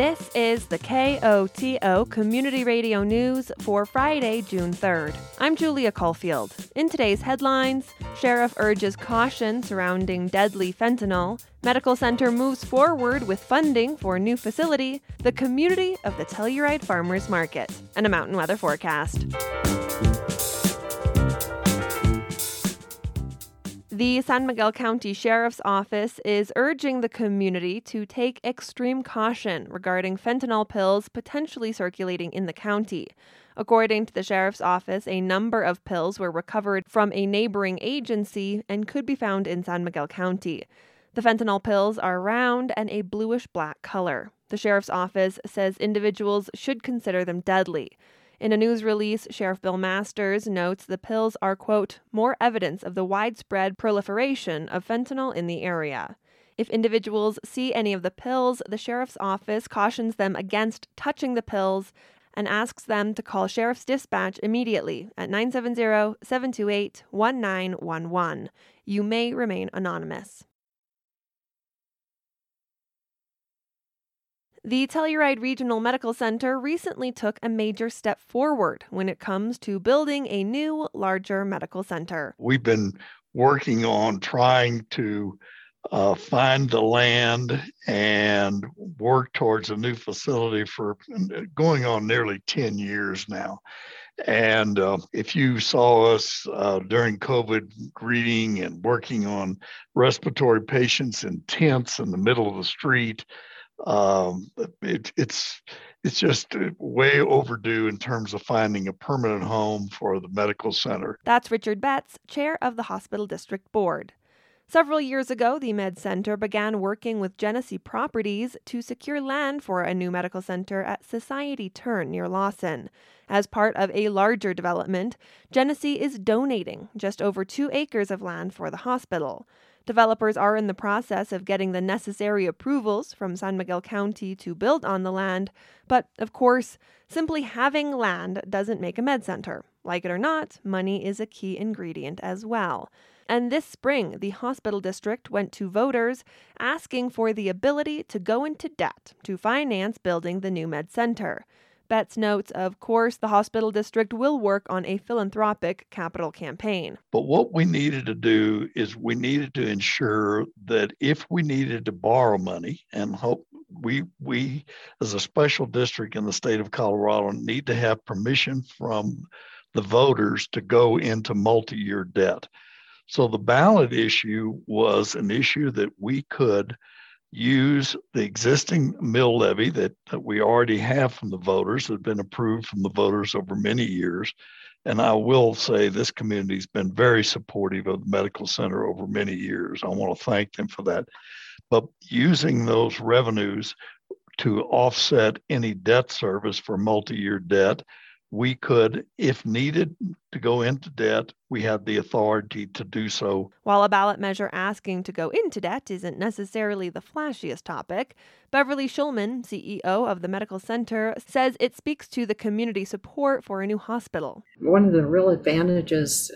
This is the KOTO Community Radio News for Friday, June 3rd. I'm Julia Caulfield. In today's headlines, Sheriff urges caution surrounding deadly fentanyl, Medical Center moves forward with funding for new facility, the community of the Telluride Farmers Market, and a mountain weather forecast. The San Miguel County Sheriff's Office is urging the community to take extreme caution regarding fentanyl pills potentially circulating in the county. According to the Sheriff's Office, a number of pills were recovered from a neighboring agency and could be found in San Miguel County. The fentanyl pills are round and a bluish black color. The Sheriff's Office says individuals should consider them deadly. In a news release, Sheriff Bill Masters notes the pills are, quote, more evidence of the widespread proliferation of fentanyl in the area. If individuals see any of the pills, the sheriff's office cautions them against touching the pills and asks them to call Sheriff's Dispatch immediately at 970 728 1911. You may remain anonymous. The Telluride Regional Medical Center recently took a major step forward when it comes to building a new, larger medical center. We've been working on trying to uh, find the land and work towards a new facility for going on nearly 10 years now. And uh, if you saw us uh, during COVID greeting and working on respiratory patients in tents in the middle of the street, um, it, it's it's just uh, way overdue in terms of finding a permanent home for the medical center. That's Richard Betts, chair of the hospital district board. Several years ago, the Med Center began working with Genesee Properties to secure land for a new medical center at Society Turn near Lawson. As part of a larger development, Genesee is donating just over two acres of land for the hospital. Developers are in the process of getting the necessary approvals from San Miguel County to build on the land, but of course, simply having land doesn't make a med center. Like it or not, money is a key ingredient as well. And this spring, the hospital district went to voters asking for the ability to go into debt to finance building the new med center. Betts notes, of course, the hospital district will work on a philanthropic capital campaign. But what we needed to do is we needed to ensure that if we needed to borrow money and hope we we as a special district in the state of Colorado need to have permission from the voters to go into multi-year debt. So the ballot issue was an issue that we could use the existing mill levy that, that we already have from the voters that have been approved from the voters over many years. And I will say this community has been very supportive of the medical center over many years. I want to thank them for that. But using those revenues to offset any debt service for multi year debt we could, if needed to go into debt, we had the authority to do so. While a ballot measure asking to go into debt isn't necessarily the flashiest topic, Beverly Schulman, CEO of the medical center, says it speaks to the community support for a new hospital. One of the real advantages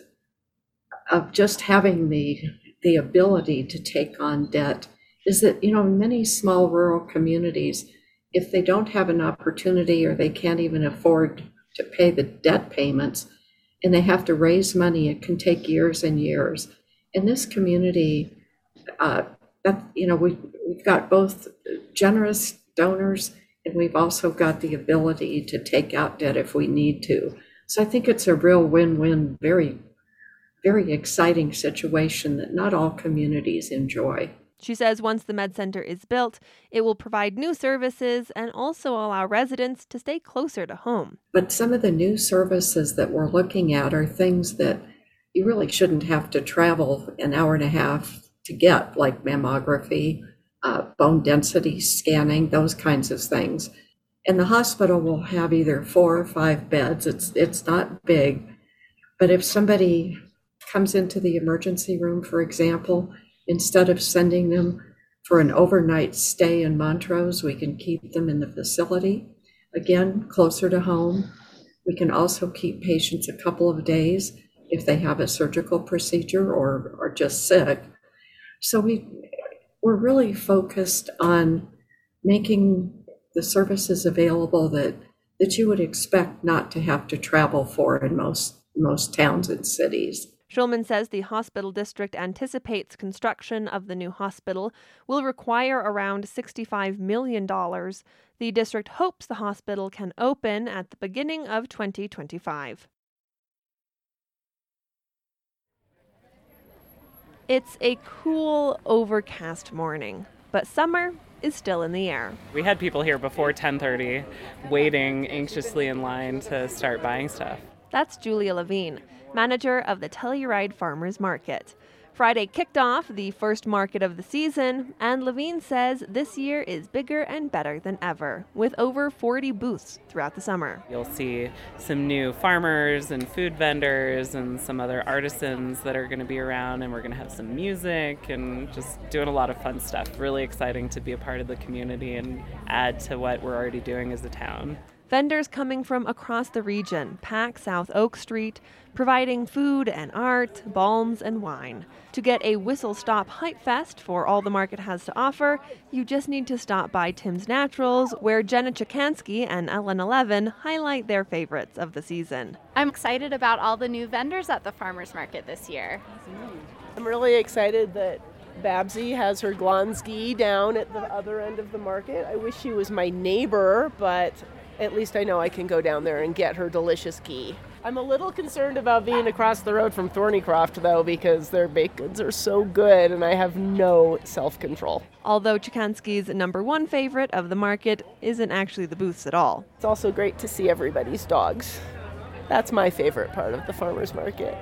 of just having the the ability to take on debt is that you know many small rural communities if they don't have an opportunity or they can't even afford to pay the debt payments and they have to raise money. It can take years and years. In this community, uh, that you know, we we've got both generous donors and we've also got the ability to take out debt if we need to. So I think it's a real win-win, very, very exciting situation that not all communities enjoy. She says once the med center is built, it will provide new services and also allow residents to stay closer to home. But some of the new services that we're looking at are things that you really shouldn't have to travel an hour and a half to get, like mammography, uh, bone density scanning, those kinds of things. And the hospital will have either four or five beds. It's it's not big, but if somebody comes into the emergency room, for example, Instead of sending them for an overnight stay in Montrose, we can keep them in the facility. Again, closer to home. We can also keep patients a couple of days if they have a surgical procedure or are just sick. So we we're really focused on making the services available that that you would expect not to have to travel for in most most towns and cities. Schulman says the hospital district anticipates construction of the new hospital will require around $65 million. The district hopes the hospital can open at the beginning of 2025. It's a cool, overcast morning, but summer is still in the air. We had people here before 10:30 waiting anxiously in line to start buying stuff. That's Julia Levine, manager of the Telluride Farmers Market. Friday kicked off the first market of the season, and Levine says this year is bigger and better than ever, with over 40 booths throughout the summer. You'll see some new farmers and food vendors and some other artisans that are going to be around, and we're going to have some music and just doing a lot of fun stuff. Really exciting to be a part of the community and add to what we're already doing as a town. Vendors coming from across the region pack South Oak Street, providing food and art, balms, and wine. To get a whistle stop hype fest for all the market has to offer, you just need to stop by Tim's Naturals, where Jenna Chikansky and Ellen Eleven highlight their favorites of the season. I'm excited about all the new vendors at the farmers market this year. I'm really excited that Babsy has her Glonsky down at the other end of the market. I wish she was my neighbor, but at least I know I can go down there and get her delicious ghee. I'm a little concerned about being across the road from Thornycroft, though, because their baked goods are so good and I have no self control. Although Chikansky's number one favorite of the market isn't actually the booths at all. It's also great to see everybody's dogs. That's my favorite part of the farmer's market.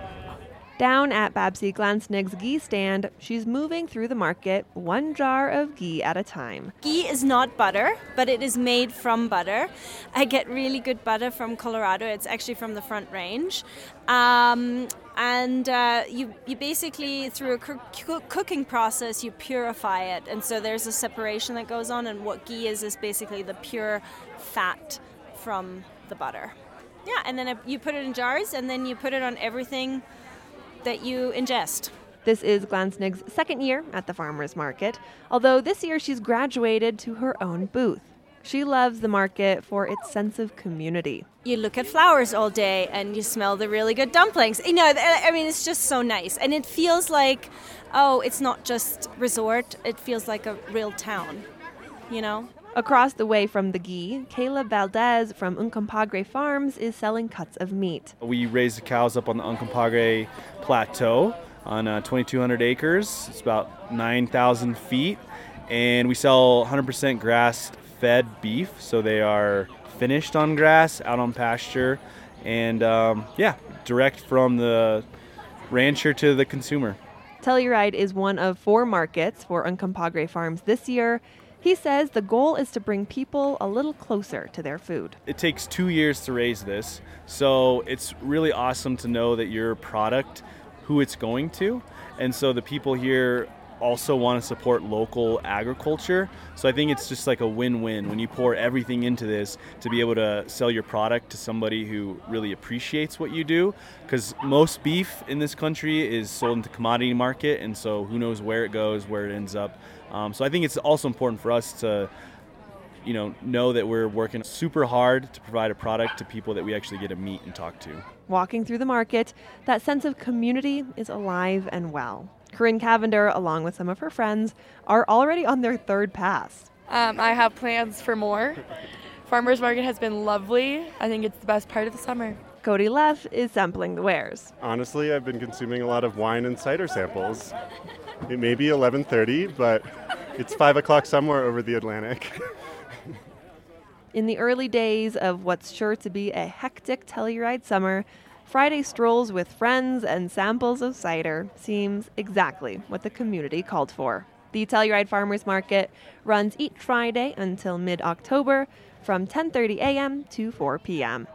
Down at Babsy Glansnig's ghee stand, she's moving through the market one jar of ghee at a time. Ghee is not butter, but it is made from butter. I get really good butter from Colorado. It's actually from the Front Range. Um, and uh, you, you basically, through a co- cooking process, you purify it. And so there's a separation that goes on, and what ghee is is basically the pure fat from the butter. Yeah, and then you put it in jars, and then you put it on everything that you ingest. This is Glansnig's second year at the farmer's market, although this year she's graduated to her own booth. She loves the market for its sense of community. You look at flowers all day and you smell the really good dumplings. You know, I mean, it's just so nice. And it feels like, oh, it's not just resort, it feels like a real town, you know? Across the way from the ghee, Caleb Valdez from Uncompahgre Farms is selling cuts of meat. We raise the cows up on the Uncompahgre Plateau on uh, 2,200 acres. It's about 9,000 feet. And we sell 100% grass fed beef. So they are finished on grass, out on pasture. And um, yeah, direct from the rancher to the consumer. Telluride is one of four markets for Uncompahgre Farms this year. He says the goal is to bring people a little closer to their food. It takes two years to raise this, so it's really awesome to know that your product, who it's going to, and so the people here also want to support local agriculture. So I think it's just like a win-win when you pour everything into this to be able to sell your product to somebody who really appreciates what you do because most beef in this country is sold into commodity market and so who knows where it goes, where it ends up. Um, so I think it's also important for us to you know know that we're working super hard to provide a product to people that we actually get to meet and talk to. Walking through the market, that sense of community is alive and well. Corinne Cavender, along with some of her friends, are already on their third pass. Um, I have plans for more. Farmers Market has been lovely. I think it's the best part of the summer. Cody Leff is sampling the wares. Honestly, I've been consuming a lot of wine and cider samples. It may be 11:30, but it's five o'clock somewhere over the Atlantic. In the early days of what's sure to be a hectic Telluride summer, Friday strolls with friends and samples of cider seems exactly what the community called for. The Telluride Farmers Market runs each Friday until mid-October from 10:30 a.m. to 4 p.m.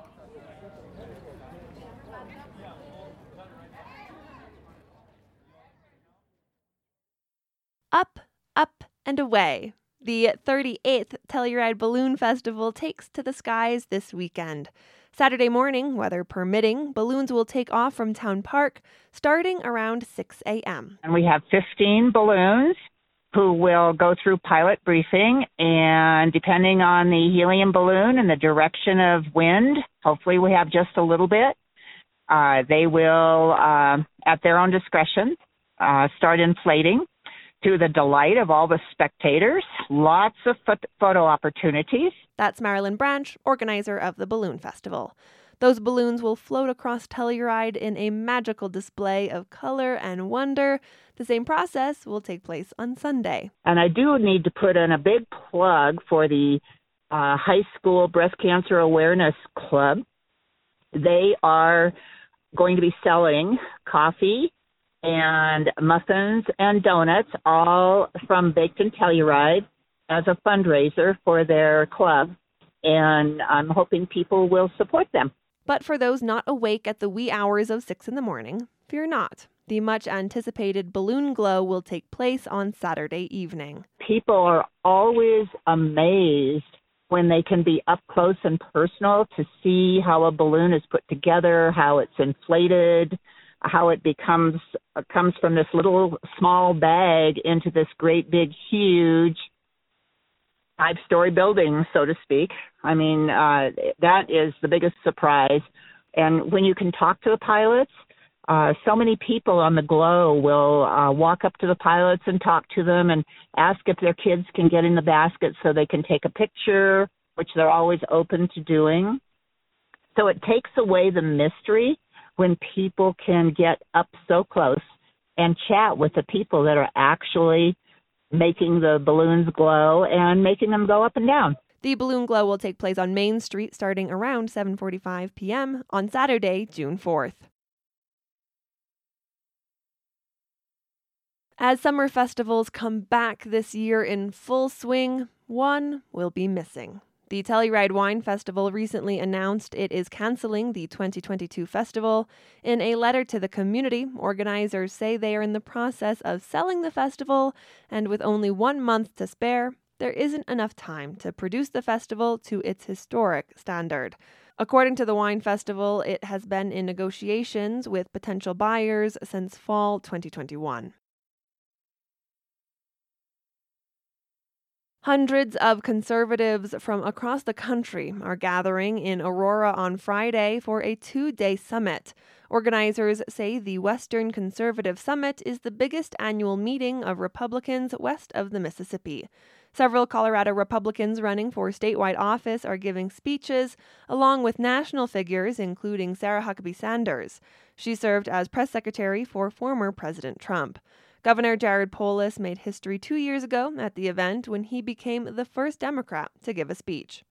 Up, up, and away. The 38th Telluride Balloon Festival takes to the skies this weekend. Saturday morning, weather permitting, balloons will take off from Town Park starting around 6 a.m. And we have 15 balloons who will go through pilot briefing and depending on the helium balloon and the direction of wind, hopefully we have just a little bit. Uh, they will, uh, at their own discretion, uh, start inflating to the delight of all the spectators. Lots of photo opportunities. That's Marilyn Branch, organizer of the Balloon Festival. Those balloons will float across Telluride in a magical display of color and wonder. The same process will take place on Sunday. And I do need to put in a big plug for the uh, High School Breast Cancer Awareness Club. They are going to be selling coffee and muffins and donuts, all from Baked in Telluride, as a fundraiser for their club. And I'm hoping people will support them. But for those not awake at the wee hours of six in the morning, fear not. The much anticipated balloon glow will take place on Saturday evening. People are always amazed when they can be up close and personal to see how a balloon is put together, how it's inflated, how it becomes comes from this little small bag into this great big huge five story building, so to speak. I mean, uh, that is the biggest surprise. And when you can talk to the pilots, uh, so many people on the glow will uh, walk up to the pilots and talk to them and ask if their kids can get in the basket so they can take a picture, which they're always open to doing. So it takes away the mystery when people can get up so close and chat with the people that are actually making the balloons glow and making them go up and down. The balloon glow will take place on Main Street starting around 7:45 p.m. on Saturday, June 4th. As summer festivals come back this year in full swing, one will be missing. The Telluride Wine Festival recently announced it is canceling the 2022 festival. In a letter to the community, organizers say they are in the process of selling the festival, and with only one month to spare, there isn't enough time to produce the festival to its historic standard. According to the Wine Festival, it has been in negotiations with potential buyers since fall 2021. Hundreds of conservatives from across the country are gathering in Aurora on Friday for a two day summit. Organizers say the Western Conservative Summit is the biggest annual meeting of Republicans west of the Mississippi. Several Colorado Republicans running for statewide office are giving speeches, along with national figures, including Sarah Huckabee Sanders. She served as press secretary for former President Trump. Governor Jared Polis made history two years ago at the event when he became the first Democrat to give a speech.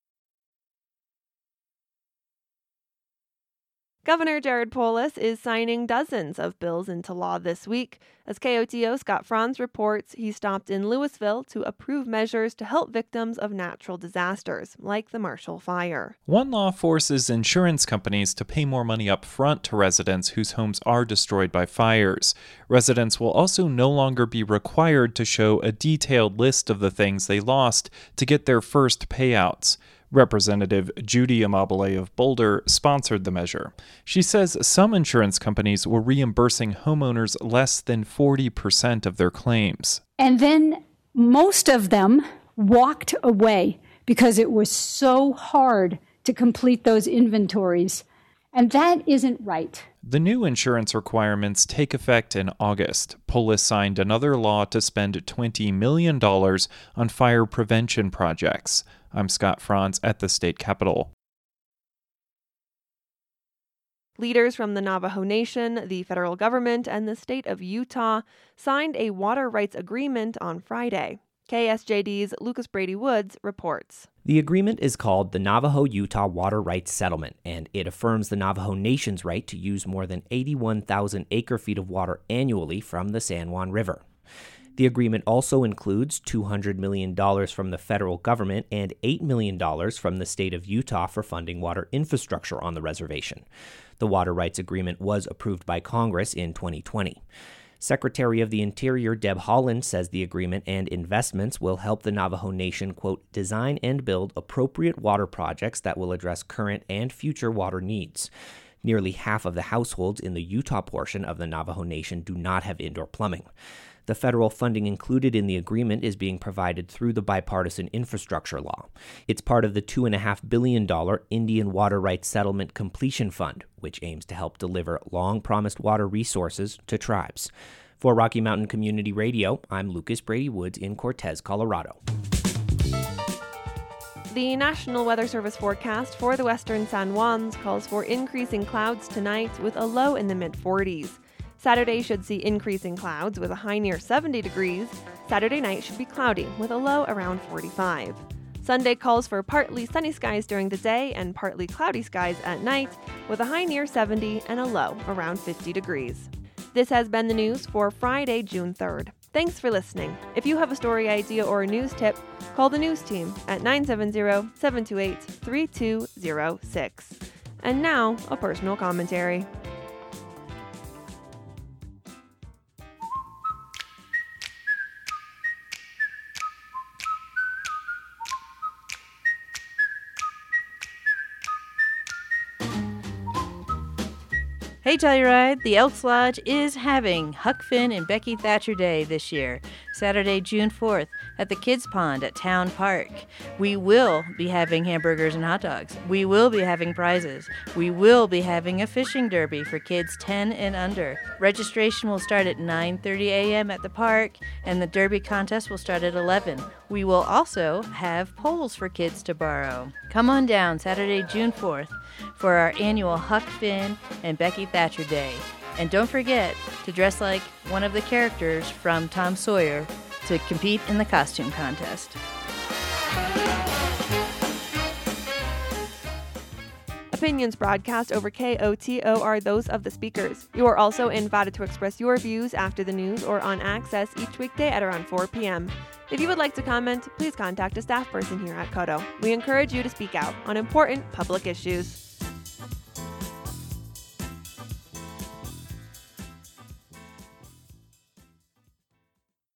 Governor Jared Polis is signing dozens of bills into law this week. As KOTO Scott Franz reports, he stopped in Louisville to approve measures to help victims of natural disasters, like the Marshall Fire. One law forces insurance companies to pay more money up front to residents whose homes are destroyed by fires. Residents will also no longer be required to show a detailed list of the things they lost to get their first payouts. Representative Judy Amabile of Boulder sponsored the measure. She says some insurance companies were reimbursing homeowners less than 40% of their claims. And then most of them walked away because it was so hard to complete those inventories. And that isn't right. The new insurance requirements take effect in August. Polis signed another law to spend $20 million on fire prevention projects. I'm Scott Franz at the state capitol. Leaders from the Navajo Nation, the federal government, and the state of Utah signed a water rights agreement on Friday. KSJD's Lucas Brady Woods reports. The agreement is called the Navajo Utah Water Rights Settlement, and it affirms the Navajo Nation's right to use more than 81,000 acre feet of water annually from the San Juan River. The agreement also includes $200 million from the federal government and $8 million from the state of Utah for funding water infrastructure on the reservation. The Water Rights Agreement was approved by Congress in 2020. Secretary of the Interior Deb Haaland says the agreement and investments will help the Navajo Nation, quote, design and build appropriate water projects that will address current and future water needs. Nearly half of the households in the Utah portion of the Navajo Nation do not have indoor plumbing. The federal funding included in the agreement is being provided through the bipartisan infrastructure law. It's part of the $2.5 billion Indian Water Rights Settlement Completion Fund, which aims to help deliver long promised water resources to tribes. For Rocky Mountain Community Radio, I'm Lucas Brady Woods in Cortez, Colorado. The National Weather Service forecast for the western San Juans calls for increasing clouds tonight with a low in the mid 40s. Saturday should see increasing clouds with a high near 70 degrees. Saturday night should be cloudy with a low around 45. Sunday calls for partly sunny skies during the day and partly cloudy skies at night with a high near 70 and a low around 50 degrees. This has been the news for Friday, June 3rd. Thanks for listening. If you have a story idea or a news tip, call the news team at 970 728 3206. And now, a personal commentary. Hey Telluride, the Elks Lodge is having Huck Finn and Becky Thatcher Day this year, Saturday, June 4th, at the Kids Pond at Town Park. We will be having hamburgers and hot dogs. We will be having prizes. We will be having a fishing derby for kids 10 and under. Registration will start at 9:30 a.m. at the park and the derby contest will start at 11. We will also have poles for kids to borrow. Come on down Saturday, June 4th for our annual Huck Finn and Becky Thatcher Day. And don't forget to dress like one of the characters from Tom Sawyer to compete in the costume contest. Opinions broadcast over KOTO are those of the speakers. You are also invited to express your views after the news or on Access each weekday at around 4 p.m. If you would like to comment, please contact a staff person here at KOTO. We encourage you to speak out on important public issues.